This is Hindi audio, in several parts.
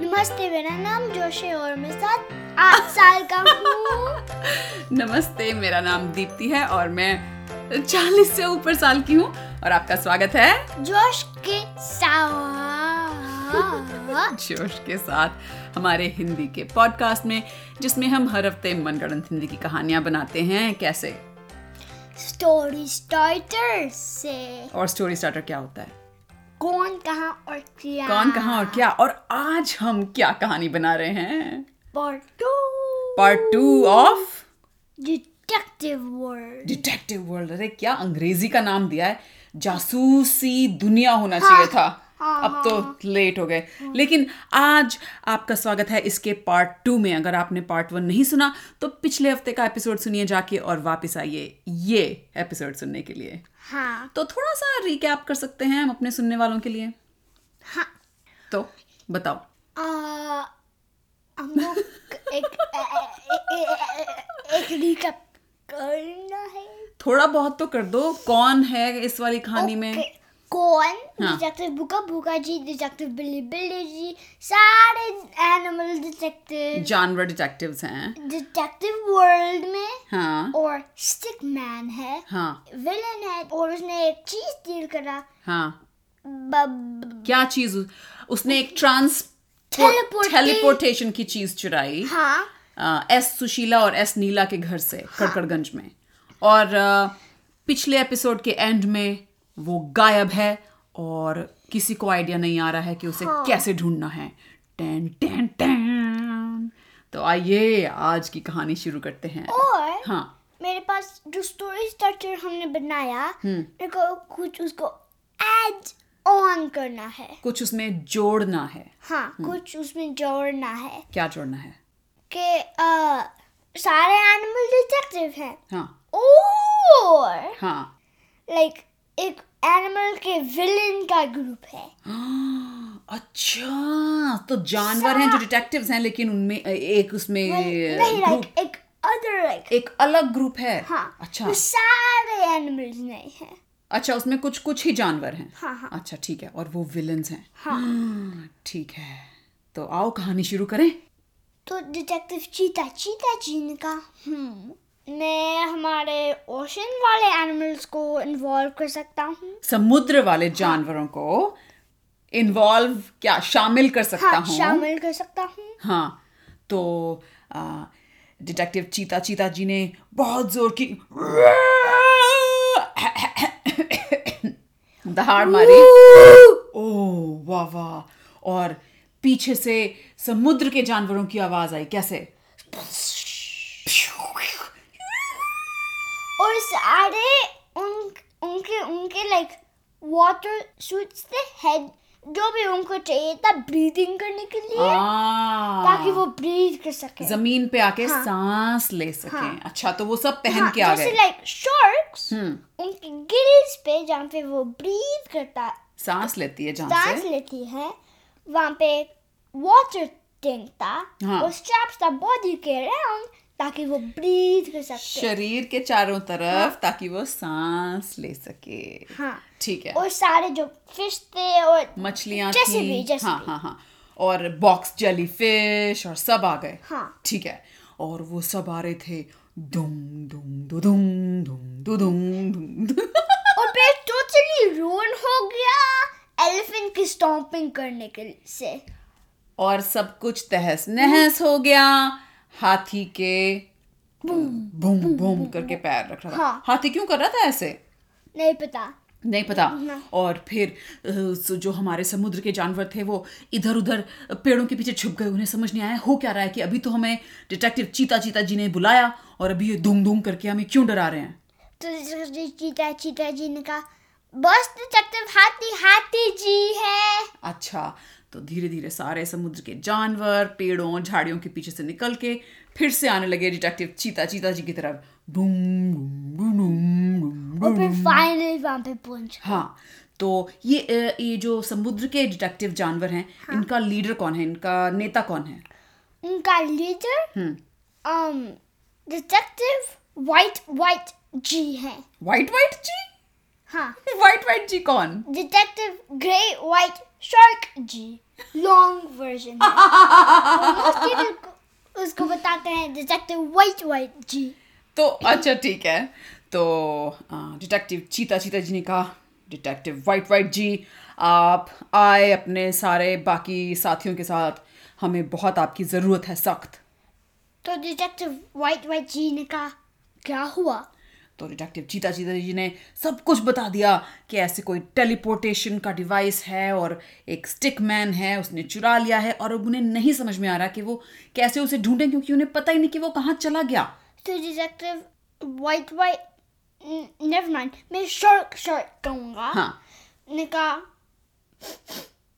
नमस्ते मेरा नाम जोशी और मैं सात आठ साल का हूँ। नमस्ते मेरा नाम दीप्ति है और मैं चालीस से ऊपर साल की हूँ और आपका स्वागत है। जोश के साथ। जोश के साथ हमारे हिंदी के पॉडकास्ट में जिसमें हम हर हफ़्ते मनगढ़ंत हिंदी की कहानियाँ बनाते हैं। कैसे? स्टोरी स्टार्टर से। और स्टोरी स्टार्टर क्या होता है? कौन कहा और क्या? कौन कहा और क्या? और आज हम क्या कहानी बना रहे हैं? Part two part two of detective world detective world अरे क्या अंग्रेज़ी का नाम दिया है? जासूसी दुनिया होना हाँ, चाहिए था। हाँ, अब तो लेट हो गए। लेकिन आज आपका स्वागत है इसके पार्ट टू में। अगर आपने पार्ट वन नहीं सुना तो पिछले हफ़्ते का एपिसोड सुनिए जाके और वापस आइए ये एपिसोड सुनने के लिए। हाँ। तो थोड़ा सा रिकैप कर सकते हैं हम अपने सुनने वालों के लिए? हाँ। तो बताओ। आ, हम लोग एक एक रिकैप करना है। थोड़ा बहुत तो कर दो। कौन है इस वाली कहानी में? कौन हाँ। डिटेक्टिव बुका बुका जी डिटेक्टिव बिल्ली बिल्ली जी सारे एनिमल डिटेक्टिव जानवर डिटेक्टिव्स हैं। डिटेक्टिव वर्ल्ड में हाँ और स्टिक मैन है। हाँ विलन है और उसने एक चीज़ डील करा। हाँ बब क्या चीज़? उसने एक ट्रांस टेलीपोर्टेशन की चीज़ चुराई। हाँ। अ, एस सुशीला और एस नीला के घर से कड़कड़गंज में। और अ, पिछले एपिसोड के एंड में वो गायब है और किसी को आइडिया नहीं आ रहा है कि उसे हाँ। कैसे ढूंढना है। Ten ten ten. तो आइए आज की कहानी शुरू करते हैं। और हाँ। मेरे पास जो स्टोरी स्ट्रक्चर हमने बनाया हम्म। मेरे को कुछ उसको ऐड ऑन करना है। कुछ उसमें जोड़ना है। हाँ हम्म। कुछ उसमें जोड़ना है। क्या जोड़ना है? कि अ, सारे एनिमल डिटेक्टिव हैं। हाँ। और हाँ। लाइक एक एनिमल के विलन का ग्रुप है। अच्छा तो जानवर हैं जो डिटेक्टिव्स हैं लेकिन उनमें एक उसमें नहीं लाइक एक अदर लाइक एक अलग ग्रुप है? हाँ अच्छा। वो सारे एनिमल्स नहीं हैं। अच्छा उसमें कुछ कुछ ही जानवर हैं। हाँ हाँ। अच्छा ठीक है और वो विलन्स हैं। हाँ। ठीक है तो आओ कहानी शुरू करें। तो डिटेक्टिव चीता चीता जी ने कहा हम्म मैं हमारे ओशन वाले एनिमल्स को इन्वॉल्व कर सकता हूँ। समुद्र वाले जानवरों को इन्वॉल्व क्या शामिल कर सकता हाँ। हूँ शामिल कर सकता हूँ। हाँ तो आ, डिटेक्टिव चीता चीता जी ने बहुत ज़ोर की दहाड़ मारी। ओ वाह वाह। और पीछे से समुद्र के जानवरों की आवाज़ आई कैसे? और सारे उन उनके उनके लाइक वाटर सूट्स थे? हेड जो भी उनको चाहिए था ब्रीदिंग करने के लिए आ, ताकि वो ब्रीथ कर सके। ज़मीन पे आके हाँ। सांस ले सकें। हाँ। अच्छा तो वो सब पहन हाँ, के आ गए। Like sharks hmm. उनके गिल्स पे जहाँ पे वो ब्रीथ करता सांस लेती है जहाँ सांस लेती है वहाँ पे वाटर टैंक था। हाँ। वो स्ट्रैप्स था बॉडी के अराउंड ताकि वो ब्रीथ कर सकते। शरीर के चारों तरफ़ हाँ। ताकि वो सांस ले सके। हाँ। ठीक है। और सारे जो फ़िश थे और मछलियाँ जैसे थी। भी, जैसे हाँ भी। हाँ हाँ। और बॉक्स जेली फ़िश और सब आ गए। हाँ। ठीक है। और वो सब आ रहे थे दुम दुम दुम दुम दुम दुम और फिर टोटली रोन हो गया एलिफेंट की स्टॉम्पिंग करने के से। और सब कुछ तहस नहस हो गया। हाथी के बूम बूम करके पैर रख रहा था। हाँ। हाथी क्यों कर रहा था ऐसे? नहीं पता। नहीं पता। और फिर जो हमारे समुद्र के जानवर थे वो इधर उधर पेड़ों के पीछे छुप गए उन्हें समझ नहीं आया। हो क्या रहा है कि अभी तो हमें डिटेक्टिव चीता चीता जी ने बुलाया और अभी ये धूम धूम करके हमें क्यों डरा रहे हैं? तो चीता चीता जी ने कहा बस डिटेक्टिव हाथी हाथी जी है। अच्छा तो धीरे धीरे सारे समुद्र के जानवर पेड़ों झाड़ियों के पीछे से निकल के फिर से आने लगे डिटेक्टिव चीता चीता जी की तरफ़। Boom boom boom boom boom और फिर फाइनली वहाँ पे पहुँच हाँ तो ये ये जो समुद्र के डिटेक्टिव जानवर हैं हाँ. इनका लीडर कौन है? इनका नेता कौन है? इनका लीडर हम्म। um detective white white ji है। White white ji? हाँ। वाइट वाइट जी कौन? Detective grey white shark ji long version उसको- उसको बताते हैं डिटेक्टिव वाइट वाइट जी तो अच्छा ठीक है। तो डिटेक्टिव चीता चीता जी ने कहा डिटेक्टिव वाइट वाइट जी आप आए अपने सारे बाकी साथियों के साथ। हमें बहुत आपकी ज़रूरत है सख्त। तो डिटेक्टिव वाइट वाइट जी ने कहा क्या हुआ? तो डिटेक्टिव चीता चीता जी ने सब कुछ बता दिया कि ऐसे कोई टेलीपोर्टेशन का डिवाइस है और एक स्टिक मैन है उसने चुरा लिया है और अब उन्हें नहीं समझ में आ रहा कि वो कैसे उसे ढूंढें क्योंकि उन्हें पता ही नहीं कि वो कहाँ चला गया। तो detective white white never mind मैं शार्क शार्क कहूँगा। हाँ। ने कहा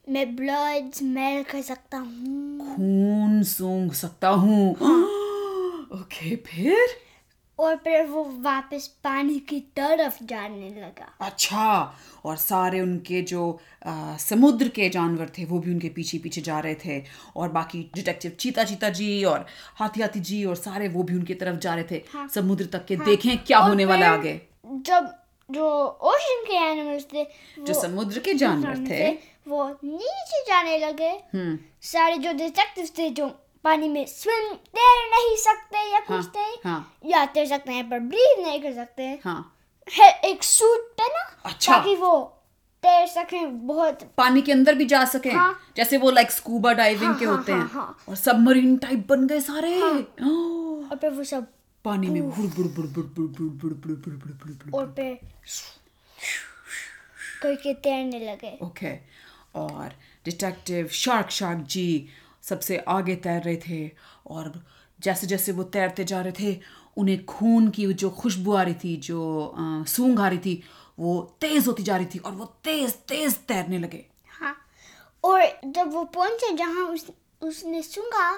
मैं ब्लड स्मेल कर सकता हूँ। खून सूंघ सकता हूँ। ओके फिर? और फिर वो वापस पानी की तरफ़ जाने लगा। अच्छा और सारे उनके जो आ, समुद्र के जानवर थे वो भी उनके पीछे पीछे जा रहे थे। और बाकी डिटेक्टिव चीता चीता जी और हाथी हाथी जी और सारे वो भी उनकी तरफ़ जा रहे थे। हाँ, समुद्र तक के हाँ, देखें क्या होने वाला आगे। जब जो ओशन के एनिमल्स थे जो समुद्र के जानवर थे। वो नीचे जाने लगे। हम्म। सारे जो डिटेक्टिव थे जो पानी में स्विम तैर नहीं सकते या हाँ, कुछ थे हाँ। या तैर सकते हैं पर ब्रीथ नहीं कर सकते। हाँ। है एक सूट पहना अच्छा। ताकि वो तैर सके बहुत पानी के अंदर भी जा सके। हाँ। जैसे वो लाइक स्कूबा डाइविंग हाँ, के हाँ, होते हाँ, हैं। हाँ। और सबमरीन टाइप बन गए सारे। ओह, और फिर वो सब पानी में बुड़ बुड़ बुड़ बुड़ बुड़ बुड़ बुड़ बुड़ बुड़ बुड़ बुड़ बुड़ और फिर करके तैरने लगे। ओके और डिटेक्टिव शार्क शार्क जी सबसे आगे तैर रहे थे और जैसे जैसे वो तैरते जा रहे थे उन्हें खून की जो खुशबू आ रही थी जो सूंघ आ रही थी वो तेज होती जा रही थी और वो तेज तेज तैरने लगे। हाँ और जब वो पहुँचे जहाँ उस उसने सूंघा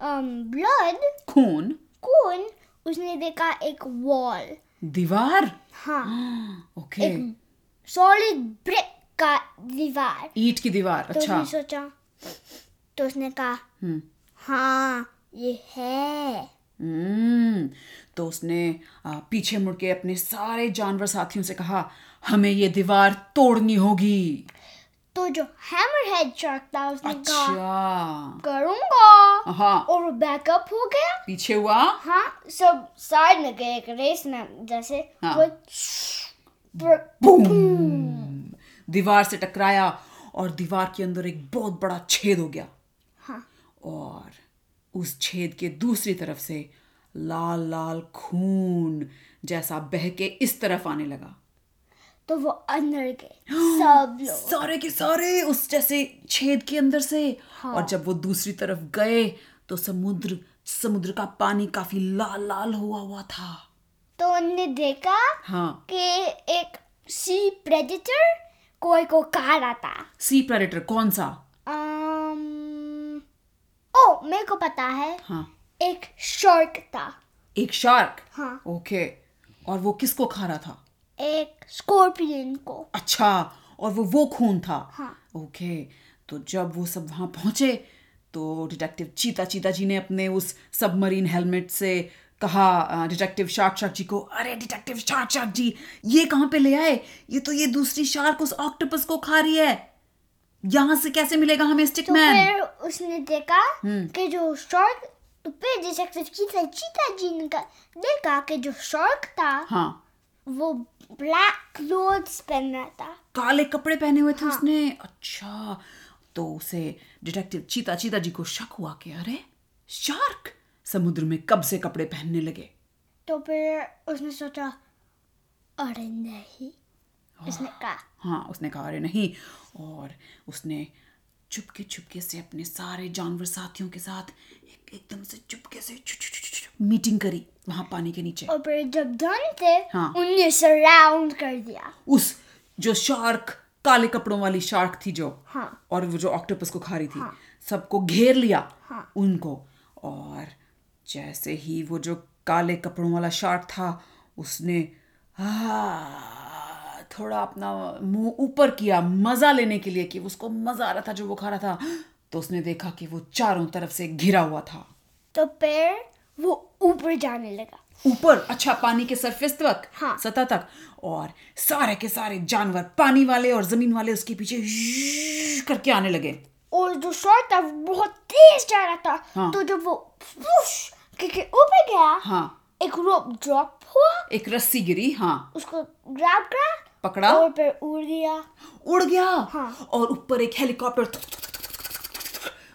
ब्लड खून? खून उसने देखा एक वॉल दीवार? हाँ ओके। सॉलिड ब्रिक का दीवार। ईट की दीवार तो अच्छा। सोचा तो उसने कहा हम्म। हाँ ये है। हम्म। तो उसने पीछे मुड़ के अपने सारे जानवर साथियों से कहा हमें ये दीवार तोड़नी होगी। तो जो हैमर हेड शार्क था उसने अच्छा। कहा करूँगा। हाँ। और वो बैकअप हो गया। पीछे हुआ? हाँ सब साइड में गए एक रेस में जैसे हाँ। वो बूम। दीवार से टकराया और दीवार के अंदर एक बहुत बड़ा छेद हो गया। और उस छेद के दूसरी तरफ़ से लाल लाल खून जैसा बह के इस तरफ़ आने लगा। तो वो अंदर गए सब लोग। सारे के सारे उस जैसे छेद के अंदर से। हाँ। और जब वो दूसरी तरफ़ गए तो समुद्र समुद्र का पानी काफ़ी लाल लाल हुआ हुआ था। तो उन्होंने देखा हाँ। कि एक सी प्रेडिटर कोई को खा रहा था। सी प्रेडेटर कौन सा? मेरे को पता है हाँ। एक शार्क था। एक शार्क हाँ। ओके और वो किसको खा रहा था? एक स्कॉर्पियन को। अच्छा और वो वो खून था? हाँ। ओके तो जब वो सब वहाँ पहुँचे तो डिटेक्टिव चीता चीता जी ने अपने उस सबमरीन हेलमेट से कहा डिटेक्टिव शार्क शार्क जी को अरे डिटेक्टिव शार्क शार्क जी ये कहाँ पे ले आए? ये तो ये दूसरी शार्क उस ऑक्टोपस को खा रही है। यहाँ से कैसे मिलेगा हमें स्टिक तो मैन फिर उसने देखा कि जो शार्क तो फिर डिटेक्टिव चीता चीता जी ने का- देखा कि जो शार्क था हाँ। वो ब्लैक क्लोथ्स पहन रहा था। काले कपड़े पहने हुए थे हाँ. उसने? अच्छा। तो उसे डिटेक्टिव चीता चीता जी को शक हुआ कि अरे शार्क समुद्र में कब से कपड़े पहनने लगे? तो फिर उसने सोचा अरे नहीं। उसने कहा। हाँ उसने कहा अरे नहीं। और उसने चुपके चुपके से अपने सारे जानवर साथियों के साथ एक एकदम से चुपके से छु- छु- छु- मीटिंग करी वहाँ पानी के नीचे। और फिर जब डन थे हाँ। उन्हें सराउंड कर दिया। उस जो शार्क काले कपड़ों वाली शार्क थी जो हाँ। और वो जो ऑक्टोपस को खा रही थी हाँ। सबको घेर लिया हाँ। उनको। और जैसे ही वो जो काले कपड़ों वाला शार्क था उसने आ, थोड़ा अपना मुँह ऊपर किया मज़ा लेने के लिए कि उसको मज़ा आ रहा था जो वो खा रहा था तो उसने देखा कि वो चारों तरफ़ से घिरा हुआ था। तो फिर वो ऊपर जाने लगा। ऊपर? अच्छा पानी के सरफेस तक? हाँ। सतह तक? और सारे के सारे जानवर पानी वाले और ज़मीन वाले उसके पीछे करके आने लगे। और जो शार्क था बहुत तेज जा रहा था। हाँ। तो जब वो करके ऊपर गया हाँ। एक रोप ड्रॉप हुआ। एक रस्सी गिरी हाँ। उसको ग्रैब करा पकड़ा। और फिर उड़ गया। उड़ गया? हाँ। और ऊपर एक हेलीकॉप्टर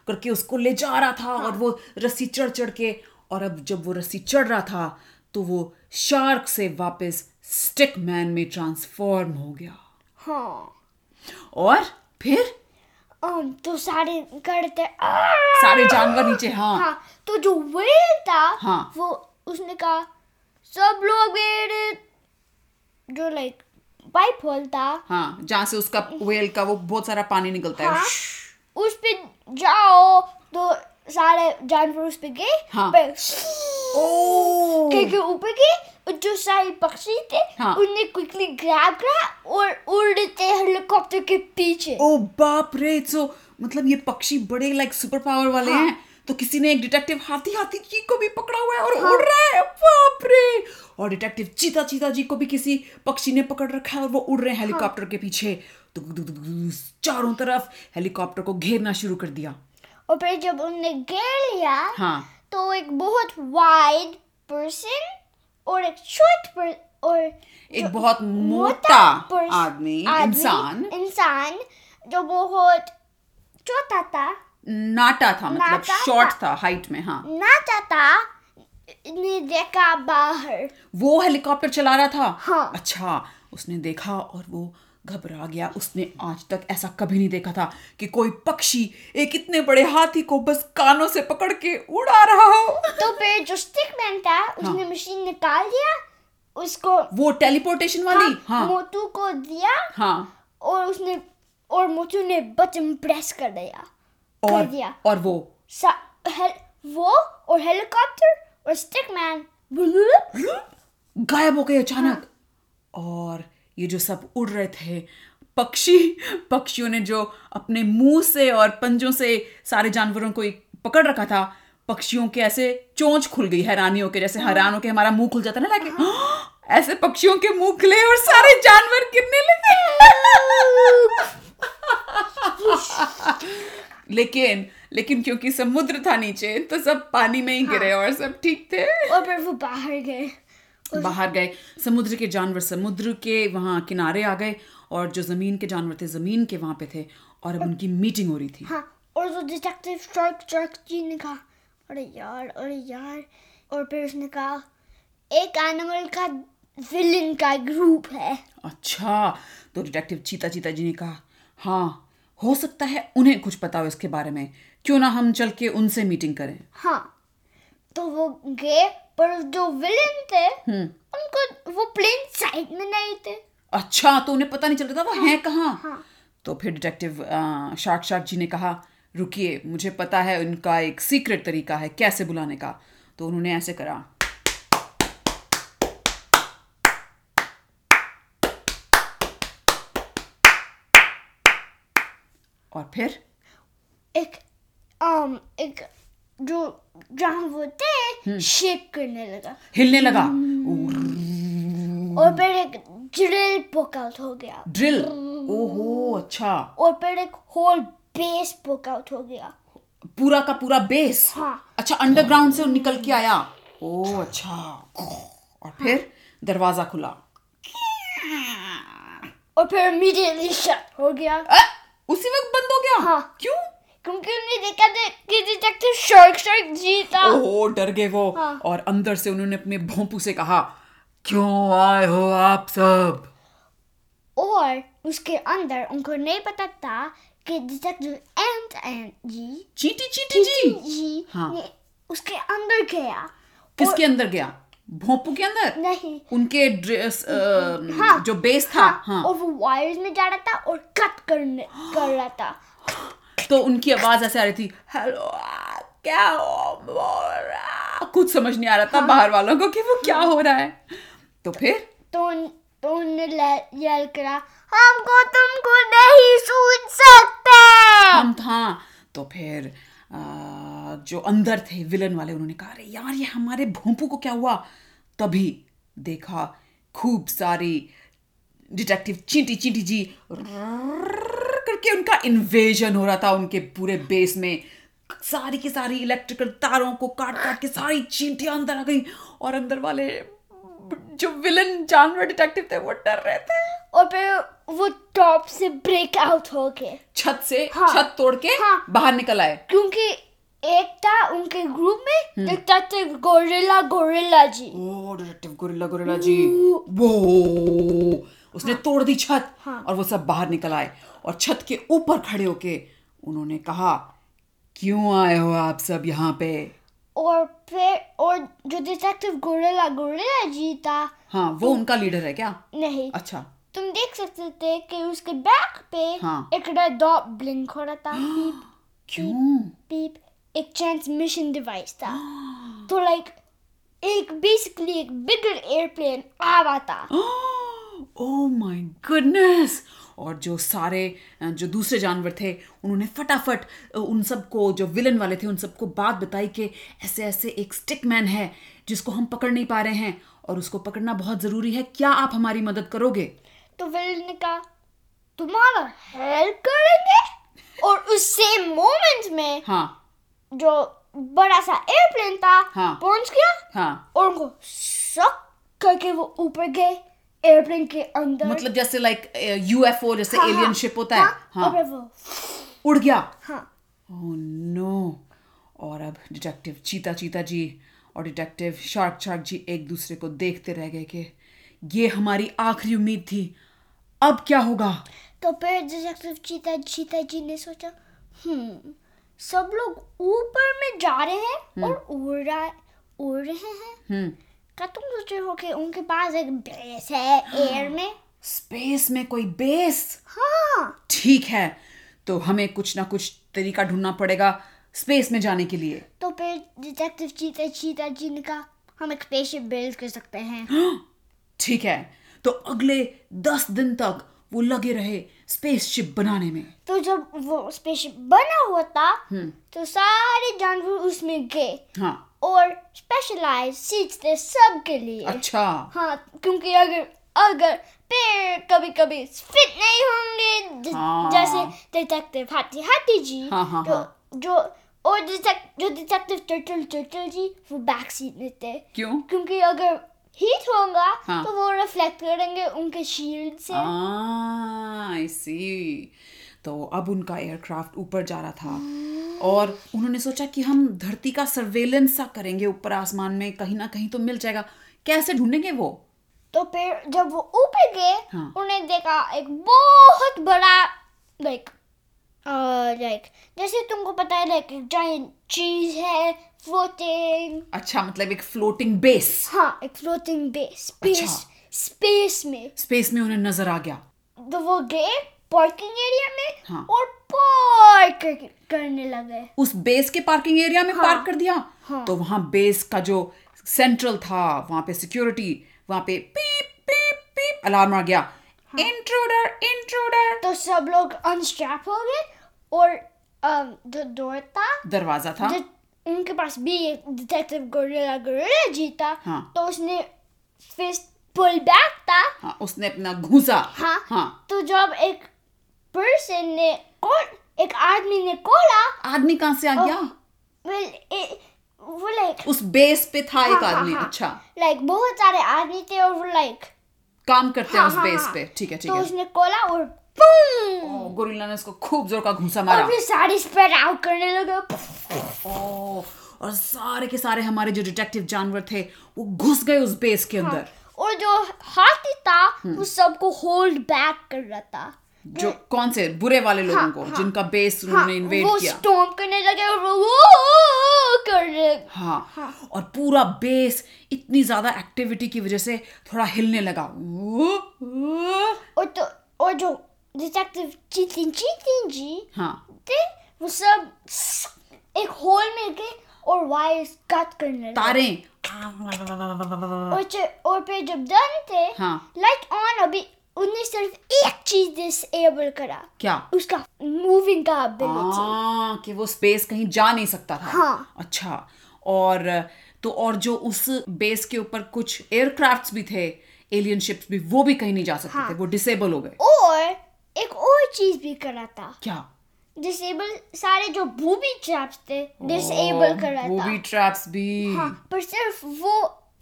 करके उसको ले जा रहा था हाँ। और वो रस्सी चढ़ चढ़ के और अब जब वो रस्सी चढ़ रहा था तो वो शार्क से वापस स्टिक मैन में ट्रांसफॉर्म हो गया। हाँ। और फिर? तो सारे करते सारे जानवर नीचे हाँ। हाँ तो जो वेल था हाँ। वो उसने कहा सब लोग मेरे जो लाइक पाइप होल था हाँ जहाँ से उसका वेल का वो बहुत सारा पानी निकलता हाँ, है उस पे जाओ तो सारे जानवर उस पे गए हाँ। पर क्योंकि ऊपर के जो सारे पक्षी थे हाँ। उन्हें क्विकली ग्रैब करा और उड़ते हेलीकॉप्टर के पीछे ओ बाप रे सो मतलब ये पक्षी बड़े लाइक सुपर पावर वाले हाँ। हैं तो किसी ने एक डिटेक्टिव हाथी हाथी जी को भी पकड़ा हुआ है और हाँ। उड़ रहा है। बाप रे और डिटेक्टिव चीता चीता जी को भी किसी पक्षी ने पकड़ रखा है और वो उड़ रहे हैं हेलीकॉप्टर हाँ। के पीछे। तो चारों तरफ़ हेलीकॉप्टर को घेरना शुरू कर दिया। और फिर जब उन्होंने घेर लिया हाँ। तो एक बहुत वाइड पर्सन और एक शॉर्ट पर और एक बहुत मोटा आदमी इंसान। इंसान जो बहुत छोटा था। नाटा था मतलब शॉर्ट था। हाइट में हाँ नाचा था ने देखा बाहर वो हेलीकॉप्टर चला रहा था हाँ। अच्छा उसने देखा और वो घबरा गया उसने आज तक ऐसा कभी नहीं देखा था कि कोई पक्षी एक इतने बड़े हाथी को बस कानों से पकड़ के उड़ा रहा हो तो फिर जो स्टिक मैन था उसने हाँ. मशीन निकाल दिया उसको वो टेलीपोर्टेशन वाली हाँ हाँ. मोटू को दिया हाँ और उसने और मोटू ने बटन प्रेस कर दिया और और वो। हेल, वो और हेलीकॉप्टर और स्टिक मैन गायब हो गए अचानक। और ये जो सब उड़ रहे थे पक्षी पक्षियों ने जो अपने मुँह से और पंजों से सारे जानवरों को एक पकड़ रखा था पक्षियों के ऐसे चोंच खुल गई हैरानी होके जैसे हैरान होके हमारा मुँह खुल जाता है ना लाके ऐसे पक्षियों के मुँह खुले और सारे जानवर गिरने लगे। लेकिन लेकिन क्योंकि समुद्र था नीचे तो सब पानी में ही गिरे और सब ठीक थे। और फिर वो बाहर गए। बाहर गए। समुद्र के जानवर समुद्र के वहाँ किनारे आ गए और जो ज़मीन के जानवर थे ज़मीन के वहाँ पे थे और अब उनकी मीटिंग हो रही थी। हाँ और जो डिटेक्टिव शार्क शार्क जी ने कहा अरे यार अरे यार। और फिर उसने कहा एक एनिमल का विलन का ग्रुप है। अच्छा तो डिटेक्टिव चीता चीता जी ने कहा हाँ हो सकता है उन्हें कुछ पता हो इसके बारे में। क्यों ना हम चल के उनसे मीटिंग करें। हाँ तो वो गए पर जो विलन थे उनको वो प्लेन साइड में नहीं थे। अच्छा तो उन्हें पता नहीं चल रहा था वो हाँ, हैं कहाँ? हाँ। तो फिर डिटेक्टिव शार्क शार्क जी ने कहा रुकिए मुझे पता है उनका एक सीक्रेट तरीका है कैसे बुलाने का? तो उन्होंने ऐसे करा। और फिर? एक um, एक जो जहाँ वो थे शेक करने लगा। हिलने लगा। और फिर एक ड्रिल पोक आउट हो गया। ड्रिल ओहो अच्छा। और फिर एक होल बेस पोक आउट हो गया। पूरा का पूरा बेस हाँ। अच्छा अंडरग्राउंड से निकल के आया। ओ अच्छा। और फिर हाँ। दरवाज़ा खुला। और फिर इमीडिएटली शट हो गया। अ, उसी वक्त बंद हो गया? हाँ। क्यों? क्योंकि उन्होंने देखा था कि डिटेक्टिव शार्क शार्क जीता। ओहो डर गए वो। हाँ। और अंदर से उन्होंने अपने भोंपू से कहा क्यों आए हो आप सब? और उसके अंदर उनको नहीं पता था कि डिटेक्टिव एंड एंड जी चीटी चीटी जी। जी हाँ। ने उसके अंदर गया। किसके अंदर गया? भोंपू के अंदर? नहीं। उनके ड्रेस हाँ। जो बेस था हाँ हाँ, और वो वायर्स में जा रहा था और कट करने कर रहा था। तो उनकी आवाज़ ऐसे आ रही थी हेलो क्या हो रहा कुछ समझ नहीं आ रहा था हाँ, बाहर वालों को कि वो क्या हो रहा है। तो फिर? तो तो उन्होंने यल करा हमको तुमको नहीं सूझ सकते! हम था। तो फिर जो अंदर थे विलन वाले, उन्होंने कहा, अरे यार, ये हमारे भोंपू को क्या हुआ? तभी देखा खूब सारी डिटेक्टिव चींटी चींटी जी करके उनका इन्वेजन हो रहा था, उनके पूरे बेस में। सारी की सारी इलेक्ट्रिकल तारों को काट काट के सारी चींटियाँ अंदर आ गई और अंदर वाले जो विलन जानवर डिटेक्टिव थे, वो डर रहे थे। और फिर वो टॉप से ब्रेक आउट हो गए छत से हाँ। छत तोड़ के हाँ। बाहर निकल आए। क्योंकि एक था उनके ग्रुप में detective gorilla gorilla ji. Oh detective gorilla gorilla ji. वो उसने हाँ, तोड़ दी छत हाँ। और वो सब बाहर निकल आए। और छत के ऊपर खड़े होके उन्होंने कहा क्यों आए हो आप सब यहाँ पे? और फिर और जो डिटेक्टिव गोरिल्ला गोरिल्ला जी था हाँ वो उनका लीडर है क्या? नहीं। अच्छा। तुम देख सकते थे कि उसके बैक पे हाँ। एक रेड डॉट ब्लिंक हो रहा था। पीप क्यों? पीप एक ट्रांसमिशन डिवाइस था। तो लाइक एक बेसिकली एक बिगर एयरप्लेन आ रहा था। ओ माय गुडनेस और जो सारे जो दूसरे जानवर थे उन्होंने फटाफट उन सबको जो विलन वाले थे उन सबको बात बताई कि ऐसे ऐसे एक स्टिक मैन है जिसको हम पकड़ नहीं पा रहे हैं और उसको पकड़ना बहुत ज़रूरी है। क्या आप हमारी मदद करोगे? तो विलन ने कहा तुम्हारा हेल्प करेंगे और उस सेम मोमेंट में हाँ। जो बड़ा सा एयरप्लेन था हाँ। पहुँच गया हाँ। और उनको शक करके वो ऊपर गए एयरप्लेन के अंदर। मतलब जैसे लाइक यूएफओ जैसे हाँ, एलियन हाँ, शिप होता हाँ, है हाँ, हाँ और वो। उड़ गया। हाँ। ओह नो और अब डिटेक्टिव चीता चीता जी और डिटेक्टिव शार्क शार्क जी एक दूसरे को देखते रह गए कि ये हमारी आखिरी उम्मीद थी। अब क्या होगा? तो फिर डिटेक्टिव चीता चीता जी ने सोचा हम्म सब लोग ऊपर में जा रहे हैं और उड़ रहा उड़ रहे हैं। हम्म। क्या तुम सोच रहे हो कि उनके पास एक बेस है एयर में? स्पेस में कोई बेस हाँ। ठीक है तो हमें कुछ ना कुछ तरीका ढूंढना पड़ेगा स्पेस में जाने के लिए। तो फिर डिटेक्टिव चीता चीता जी ने कहा हम एक स्पेसशिप बिल्ड कर सकते हैं ठीक है तो अगले दस दिन तक वो लगे रहे स्पेसशिप बनाने में। तो जब वो स्पेसशिप बना हुआ था तो सारे जानवर उसमें गए। हाँ। और स्पेशलाइज सीट्स थे सबके लिए। अच्छा। हाँ क्योंकि अगर अगर पेड़ कभी कभी फिट नहीं होंगे ज- हाँ। जैसे डिटेक्टिव हाथी हाथी जी हाँ, हाँ, तो हाँ। जो और डिटेक्ट जो डिटेक्टिव टर्टल टर्टल जी वो बैक सीट में थे। क्यों? क्योंकि अगर हीट होगा हाँ। तो वो रिफ्लेक्ट करेंगे उनके शील्ड से आई सी तो अब उनका एयरक्राफ्ट ऊपर जा रहा था और उन्होंने सोचा कि हम धरती का सर्वेलेंस सा करेंगे ऊपर आसमान में कहीं ना कहीं तो मिल जाएगा कैसे ढूंढेंगे वो तो फिर जब वो ऊपर गए हाँ। उन्हें देखा एक बहुत बड़ा लाइक लाइक जैसे तुमको पता है लाइक जायंट चीज़ है फ्लोटिंग अच्छा मतलब एक फ्लोटिंग बेस हाँ एक फ्लोटिंग बेस स्पेस अच्छा। स्पेस में स्पेस में उन्हें नज़र आ गया तो वो गए पार्किंग एरिया में हाँ। और पार्क करने लगे उस बेस के पार्किंग एरिया में हाँ। पार्क कर दिया हाँ। तो वहाँ बेस का जो सेंट्रल था वहाँ पे सिक्योरिटी वहाँ पे पीप पीप पीप अलार्म आ गया हाँ। इंट्रूडर इंट्रूडर तो सब लोग अनस्ट्रैप हो गए और जो डोर था दरवाज़ा था जो उनके पास भी एक डिटेक्टिव गोरिल्ला गोरिल्ला जी था हाँ। तो उसने फिस्ट पुल बैक था। हाँ उसने अपना घुसा। हाँ हाँ। तो जब एक पर्सन ने कॉल एक आदमी ने कॉला आदमी कहाँ से आ गया? वेल वो लाइक उस बेस पे था हाँ, एक हाँ, आदमी हाँ। अच्छा। लाइक बहुत सारे आदमी थे और वो लाइक काम करते हैं हाँ, उस हाँ, बेस हाँ। पे। ठीक है ठीक तो है। उसने कॉला और गोरिल्ला ने उसको खूब ज़ोर का घुसा और मारा फिर सारे स्प्रेड आउट करने लगे। और सारे के सारे हमारे जो डिटेक्टिव जानवर थे वो घुस गए उस बेस के अंदर। और जो हाथी था हम्म। वो सबको होल्ड बैक कर रहा था। जो कौन से? बुरे वाले लोगों हाँ, को हाँ। जिनका बेस उन्होंने इन्वेड वो किया। स्टॉम्प करने लगे और वो वो कर रहे हाँ और पूरा बेस इतनी ज़्यादा एक्टिविटी की वजह से थोड़ा हिलने लगा। वो, वो, और तो और जो डिटेक्टिव चीटिंग चीटिंग जी हाँ थे वो सब एक होल में गए और वायर्स कट करने लगे। तारे। और च- और फिर जब डन थे हाँ। लाइट ऑन अभी उन्हें सिर्फ़ एक चीज़ डिसेबल करा। क्या? उसका मूविंग का एबिलिटी हाँ कि वो स्पेस कहीं जा नहीं सकता था। हाँ। अच्छा और तो और जो उस बेस के ऊपर कुछ एयरक्राफ्ट्स भी थे एलियन शिप्स भी वो भी कहीं नहीं जा सकते हाँ. थे वो डिसेबल हो गए। और एक और चीज़ भी करा था क्या? डिसेबल सारे जो बूबी ट्रैप्स थे डिसेबल करा वो था भी ट्रैप्स भी। हाँ पर सिर्फ़ वो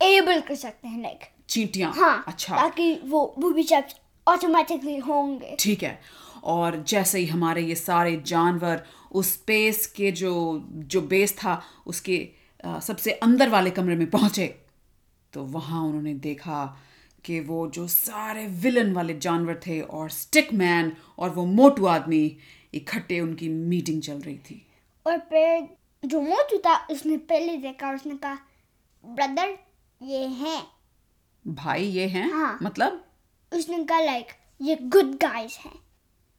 एबल कर सकते हैं लाइक चींटियाँ? हाँ अच्छा। ताकि वो बूबी ट्रैप्स ऑटोमेटिकली होंगे। ठीक है। और जैसे ही हमारे ये सारे जानवर उस स्पेस के जो जो बेस था उसके अ, सबसे अंदर वाले कमरे में पहुँचे तो वहाँ उन्होंने देखा कि वो जो सारे विलन वाले जानवर थे और स्टिक मैन और वो मोटू आदमी इकट्ठे उनकी मीटिंग चल रही थी। और फिर जो मोटू था उसने पहले देखा उसने कहा ब्रदर ये हैं। भाई ये हैं? हाँ। मतलब? उसने कहा लाइक ये गुड गाइस हैं।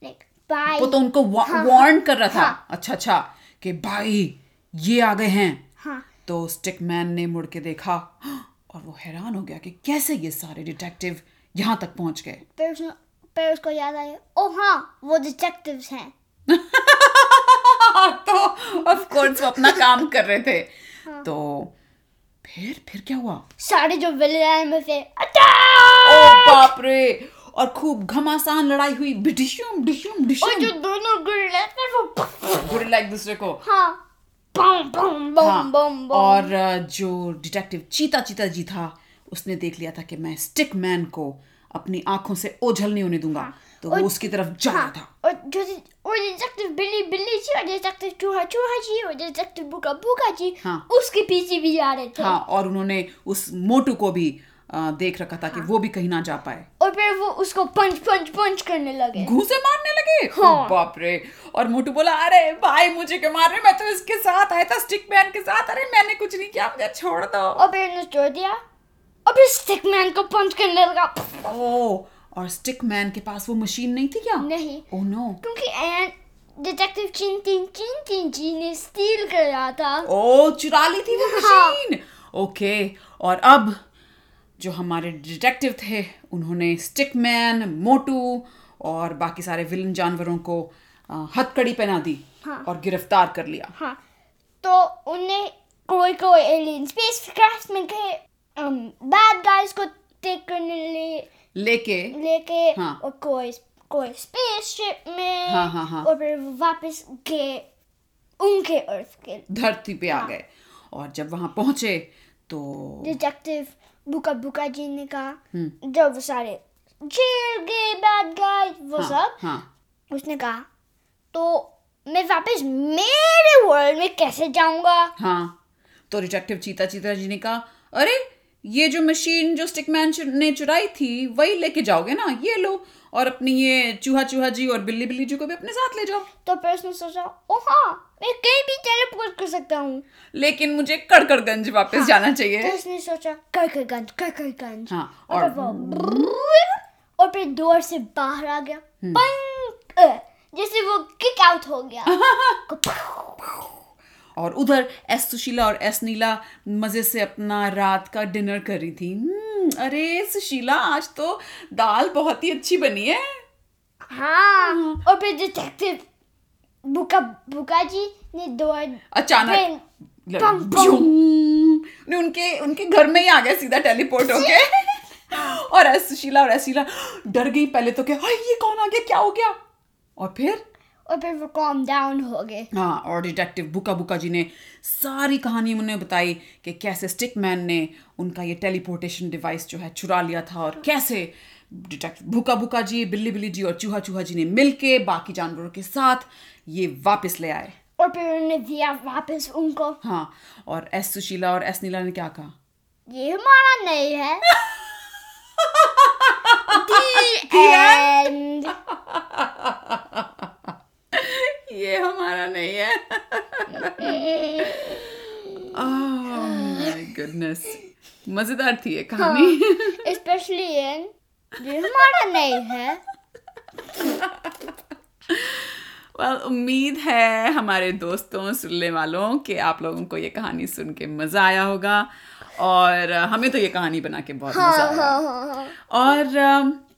Like bye. वो तो उनको हाँ, वार्न कर रहा था? हाँ। अच्छा अच्छा कि भाई ये आ गए हैं। हाँ। तो स्टिक मैन ने मुड़ के देखा और वो हैरान हो गया कि कैसे ये सारे डिटेक्टिव यहाँ तक पहुँच गए। फिर उसने फिर उसको याद आया ओ हाँ वो डिटेक्टिव्स हैं। तो ऑफ़ कोर्स वो अपना काम कर रहे थे। हाँ. तो फिर फिर क्या हुआ? सारे जो विलेन में थे ओ बाप रे! और खूब घमासान लड़ाई हुई डिशुम डिशुम और जो दोनों गुड़िया थे वो गुरिल्ला एक दूसरे को। हाँ। बम बम बम हाँ, बम और जो डिटेक्टिव चीता चीता जी था उसने देख लिया था कि मैं स्टिक मैन को अपनी आँखों से ओझल नहीं होने दूँगा। तो वो उसकी तरफ़ जा रहा हाँ, था। और जो और डिटेक्टिव बिल्ली बिल्ली जी और डिटेक्टिव चूहा चूहा जी और डिटेक्टिव बुका बुका जी हाँ। उसके पीछे भी जा रहे थे। हाँ और उन्होंने उस मोटू को भी देख रखा था कि वो भी कहीं ना जा पाए। और फिर वो उसको पंच पंच पंच करने लगे। घूसे मारने लगे? हाँ। बाप रे और मोटू बोला अरे भाई मुझे क्यों मार रहे मैं तो इसके साथ आया था स्टिक मैन के साथ। अरे मैंने कुछ नहीं किया मुझे छोड़ दो। और फिर उसने छोड़ दिया। और फिर स्टिक मैन को पंच करने लगा। ओ और स्टिक मैन के पास वो मशीन नहीं थी क्या? नहीं। ओ नो क्योंकि एंड डिटेक्टिव चिन तीन चिन तीन जी ने स्टील कराया था। ओ चुरा ली थी वो हाँ। मशीन ओके और अब जो हमारे डिटेक्टिव थे उन्होंने स्टिकमैन मोटू और बाकी सारे विलन जानवरों को हथकड़ी पहना दी हाँ। और गिरफ़्तार कर लिया हाँ तो उन्हें कोई कोई एलियन स्पेस क्राफ्ट में गए बैड गाइस को टेक करने लिए लेके लेके हाँ। और कोई कोई स्पेसशिप में हाँ, हाँ, हाँ। और फिर वापस गए उनके अर्थ के धरती पे हाँ। आ गए और जब वहाँ पहुँचे तो डिटेक्टिव बुका बुका जी ने कहा जो जब वो सारे जेल गए बैड गाइस वो हाँ, सब हाँ उसने कहा तो मैं वापस मेरे वर्ल्ड में कैसे जाऊँगा हाँ तो डिटेक्टिव चीता चीता जी ने कहा अरे ये जो मशीन जो स्टिकमैन ने चुराई थी वही लेके जाओगे ना ये लो और अपनी ये चूहा चूहा जी और बिल्ली बिल्ली जी को भी अपने साथ ले जाओ। तो फिर उसने सोचा ओ हाँ मैं कहीं भी टेलीपोर्ट कर सकता हूँ। लेकिन मुझे कड़कड़गंज वापस हाँ, जाना तो चाहिए उसने सोचा करकरगंज करकरगंज हाँ और और फिर और फिर डोर से बाहर आ गया। हम्म। जैसे वो किक आउट हो गया। और उधर एस सुशीला और एस नीला मज़े से अपना रात का डिनर कर रही थी। "हम्म, अरे सुशीला आज तो दाल बहुत ही अच्छी बनी है। हाँ और फिर डिटेक्टिव बुका बुका जी ने डोर अचानक। ने उनके उनके घर में ही आ गया सीधा टेलीपोर्ट होके और एस सुशीला और एसीला डर गई पहले तो क्या ये कौन आ गया? क्या हो गया? और फिर और फिर वो कॉम डाउन हो गए। हाँ और डिटेक्टिव बुका बुका जी ने सारी कहानी उन्हें बताई कि कैसे स्टिक मैन ने उनका ये टेलीपोर्टेशन डिवाइस जो है चुरा लिया था और कैसे डिटेक्टिव भूका भूका जी बिल्ली बिल्ली जी और चूहा चूहा जी ने मिलके बाकी जानवरों के साथ ये वापस ले आए। और फिर उन्होंने दिया वापस उनको। हाँ और एस सुशीला और एस नीला ने क्या कहा? ये हमारा नहीं है। The end. ये हमारा नहीं है। माय गुडनेस मज़ेदार थी ये कहानी। Especially in ये हमारा नहीं है। वेल उम्मीद है हमारे दोस्तों सुनने वालों कि आप लोगों को ये कहानी सुन के मज़ा आया होगा। और हमें तो ये कहानी बना के बहुत मज़ा आया। हाँ हाँ हाँ। और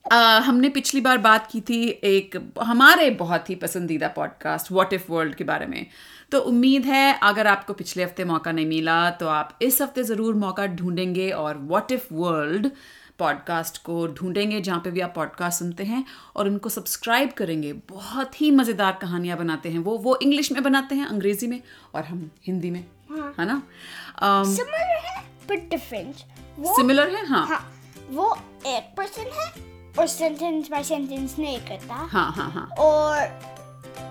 आ, हमने पिछली बार बात की थी एक हमारे बहुत ही पसंदीदा पॉडकास्ट व्हाट इफ़ वर्ल्ड के बारे में। तो उम्मीद है अगर आपको पिछले हफ़्ते मौका नहीं मिला तो आप इस हफ़्ते ज़रूर मौका ढूंढेंगे और व्हाट इफ़ वर्ल्ड पॉडकास्ट को ढूंढेंगे जहाँ पे भी आप पॉडकास्ट सुनते हैं और उनको सब्सक्राइब करेंगे। बहुत ही मज़ेदार कहानियाँ बनाते हैं वो। वो इंग्लिश में बनाते हैं अंग्रेज़ी में और हम हिंदी में है। ना? सिमिलर है बट डिफरेंट सिमिलर है हाँ। हाँ वो एक पर्सन है और सेंटेंस बाय सेंटेंस नहीं करता हाँ हाँ हाँ और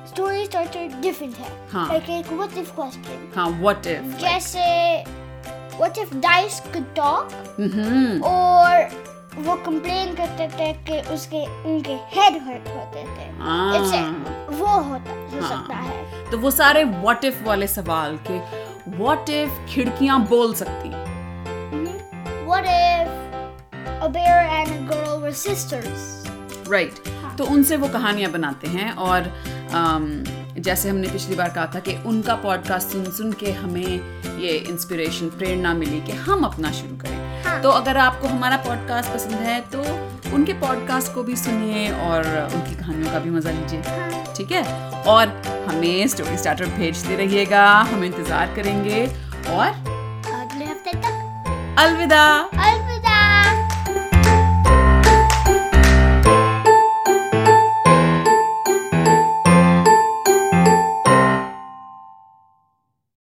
स्टोरी स्ट्रक्चर डिफरेंट है हाँ। लाइक एक व्हाट इफ़ क्वेश्चन हाँ व्हाट इफ़ जैसे what if dice could talk hmm और वो कंप्लेन करते थे कि उसके उनके हेड हर्ट होते थे। हाँ। इससे वो होता हो हाँ। सकता है। तो वो सारे व्हाट इफ़ वाले सवाल के व्हाट इफ़ खिड़कियाँ बोल सकती। What if a bear and a girl were sisters? Right तो उनसे वो कहानियाँ बनाते हैं और अम, जैसे हमने पिछली बार कहा था कि उनका पॉडकास्ट सुन सुन के हमें ये इंस्पिरेशन प्रेरणा मिली कि हम अपना शुरू करें। हाँ। तो अगर आपको हमारा पॉडकास्ट पसंद है तो उनके पॉडकास्ट को भी सुनिए और उनकी कहानियों का भी मज़ा लीजिए। ठीक है? और हमें स्टोरी स्टार्टर भेजते रहिएगा हम इंतज़ार करेंगे और अगले हफ़्ते तक। अलविदा। अलविदा।